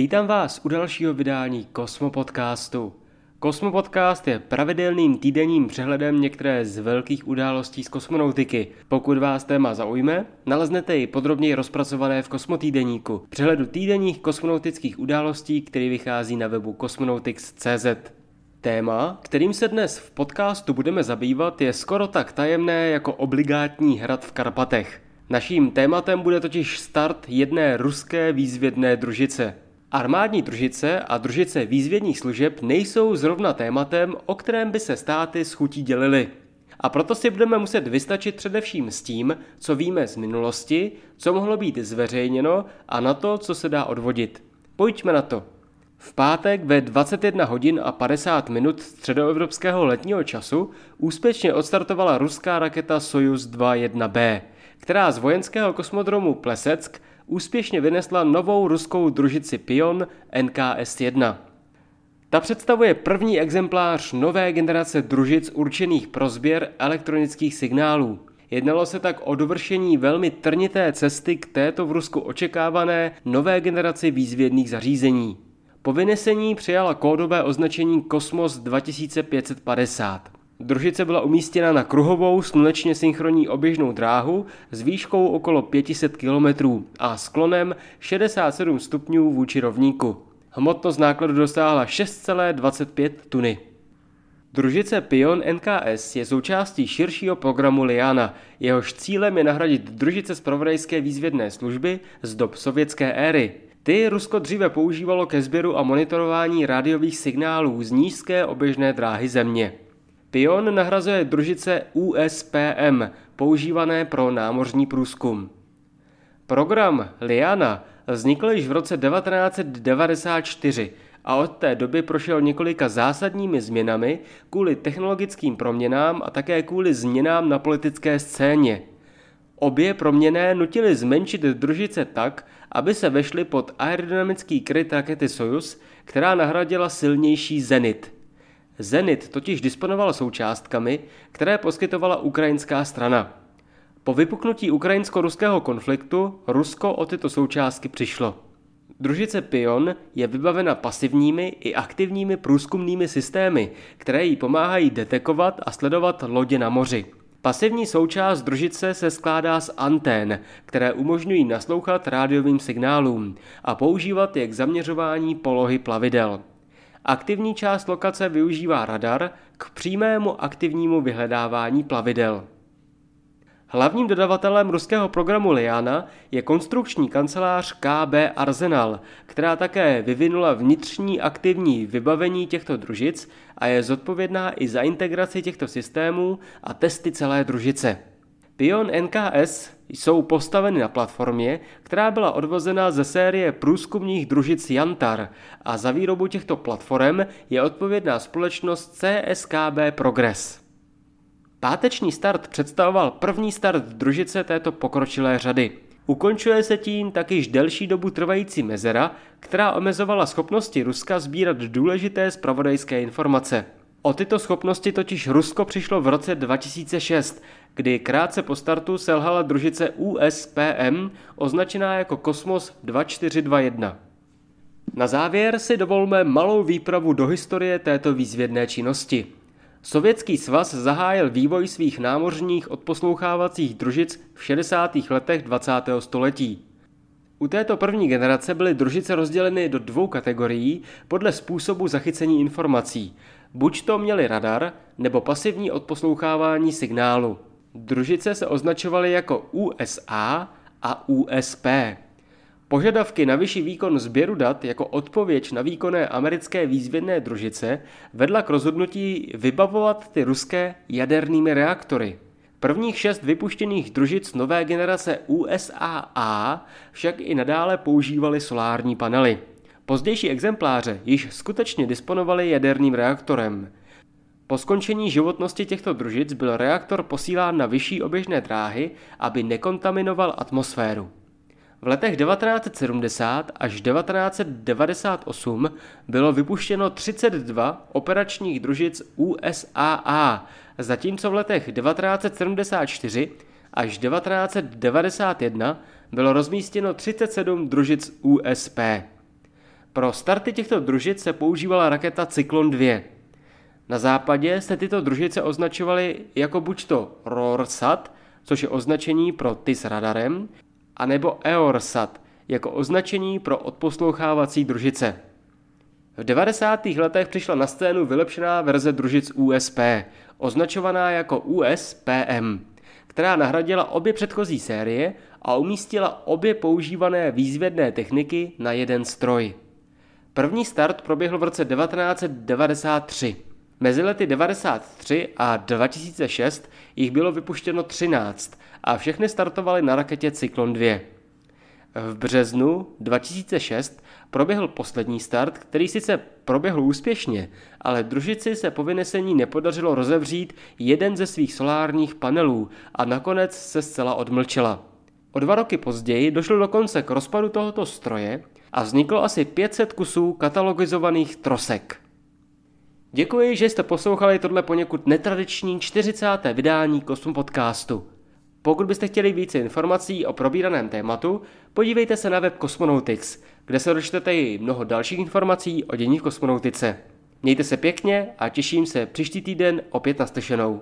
Vítám vás u dalšího vydání Kosmo Podcastu. Kosmo Podcast je pravidelným týdenním přehledem některé z velkých událostí z kosmonautiky. Pokud vás téma zaujme, naleznete ji podrobněji rozpracované v Kosmotýdeníku, přehledu týdenních kosmonautických událostí, který vychází na webu cosmonautics.cz. Téma, kterým se dnes v podcastu budeme zabývat, je skoro tak tajemné jako obligátní hrad v Karpatech. Naším tématem bude totiž start jedné ruské výzvědné družice. Armádní družice a družice výzvědních služeb nejsou zrovna tématem, o kterém by se státy s chutí dělily. A proto si budeme muset vystačit především s tím, co víme z minulosti, co mohlo být zveřejněno a na to, co se dá odvodit. Pojďme na to. V pátek ve 21 hodin a 50 minut středoevropského letního času úspěšně odstartovala ruská raketa Soyuz 2-1B, která z vojenského kosmodromu Pleseck úspěšně vynesla novou ruskou družici Pion NKS-1. Ta představuje první exemplář nové generace družic určených pro sběr elektronických signálů. Jednalo se tak o dovršení velmi trnité cesty k této v Rusku očekávané nové generaci výzvědných zařízení. Po vynesení přijala kódové označení Kosmos 2550. Družice byla umístěna na kruhovou slunečně synchronní oběžnou dráhu s výškou okolo 500 km a sklonem 67 stupňů vůči rovníku. Hmotnost nákladu dosáhla 6,25 tuny. Družice Pion NKS je součástí širšího programu Liana. Jehož cílem je nahradit družice z provodajské výzvědné služby z dob sovětské éry. Ty Rusko dříve používalo ke sběru a monitorování rádiových signálů z nízké oběžné dráhy Země. Pion nahrazuje družice USPM, používané pro námořní průzkum. Program Liana vznikl již v roce 1994 a od té doby prošel několika zásadními změnami kvůli technologickým proměnám a také kvůli změnám na politické scéně. Obě proměné nutily zmenšit družice tak, aby se vešly pod aerodynamický kryt rakety Soyuz, která nahradila silnější Zenit – Zenit totiž disponoval součástkami, které poskytovala ukrajinská strana. Po vypuknutí ukrajinsko-ruského konfliktu Rusko o tyto součástky přišlo. Družice Pion je vybavena pasivními i aktivními průzkumnými systémy, které jí pomáhají detekovat a sledovat lodě na moři. Pasivní součást družice se skládá z antén, které umožňují naslouchat rádiovým signálům a používat je k zaměřování polohy plavidel. Aktivní část lokace využívá radar k přímému aktivnímu vyhledávání plavidel. Hlavním dodavatelem ruského programu Liana je konstrukční kancelář KB Arsenal, která také vyvinula vnitřní aktivní vybavení těchto družic a je zodpovědná i za integraci těchto systémů a testy celé družice. Pion NKS jsou postaveny na platformě, která byla odvozena ze série průzkumních družic Jantar a za výrobu těchto platform je odpovědná společnost CSKB Progress. Páteční start představoval první start družice této pokročilé řady. Ukončuje se tím tak již delší dobu trvající mezera, která omezovala schopnosti Ruska sbírat důležité spravodajské informace. O tyto schopnosti totiž Rusko přišlo v roce 2006, kdy krátce po startu selhala družice USPM, označená jako Kosmos 2421. Na závěr si dovolme malou výpravu do historie této výzvědné činnosti. Sovětský svaz zahájil vývoj svých námořních odposlouchávacích družic v 60. letech 20. století. U této první generace byly družice rozděleny do dvou kategorií podle způsobu zachycení informací. Buď to měli radar, nebo pasivní odposlouchávání signálu. Družice se označovaly jako USA a USP. Požadavky na vyšší výkon sběru dat jako odpověď na výkonné americké výzvědné družice vedla k rozhodnutí vybavovat ty ruské jadernými reaktory. Prvních šest vypuštěných družic nové generace USAA však i nadále používaly solární panely. Pozdější exempláře již skutečně disponovaly jaderným reaktorem. Po skončení životnosti těchto družic byl reaktor posílán na vyšší oběžné dráhy, aby nekontaminoval atmosféru. V letech 1970 až 1998 bylo vypuštěno 32 operačních družic USAA, zatímco v letech 1974 až 1991 bylo rozmístěno 37 družic USP. Pro starty těchto družic se používala raketa Cyklon 2. Na západě se tyto družice označovaly jako buď to RORSAT, což je označení pro ty s radarem, anebo EORSAT, jako označení pro odposlouchávací družice. V 90. letech přišla na scénu vylepšená verze družic USP, označovaná jako USPM, která nahradila obě předchozí série a umístila obě používané výzvědné techniky na jeden stroj. První start proběhl v roce 1993. Mezi lety 1993 a 2006 jich bylo vypuštěno 13 a všechny startovaly na raketě Cyklon 2. V březnu 2006 proběhl poslední start, který sice proběhl úspěšně, ale družici se po vynesení nepodařilo rozevřít jeden ze svých solárních panelů a nakonec se zcela odmlčela. O dva roky později došlo dokonce k rozpadu tohoto stroje a vzniklo asi 500 kusů katalogizovaných trosek. Děkuji, že jste poslouchali tohle poněkud netradiční 40. vydání Kosmo podcastu. Pokud byste chtěli více informací o probíraném tématu, podívejte se na web Cosmonautics, kde se dočtete i mnoho dalších informací o dění v kosmonautice. Mějte se pěkně a těším se příští týden opět na slyšenou.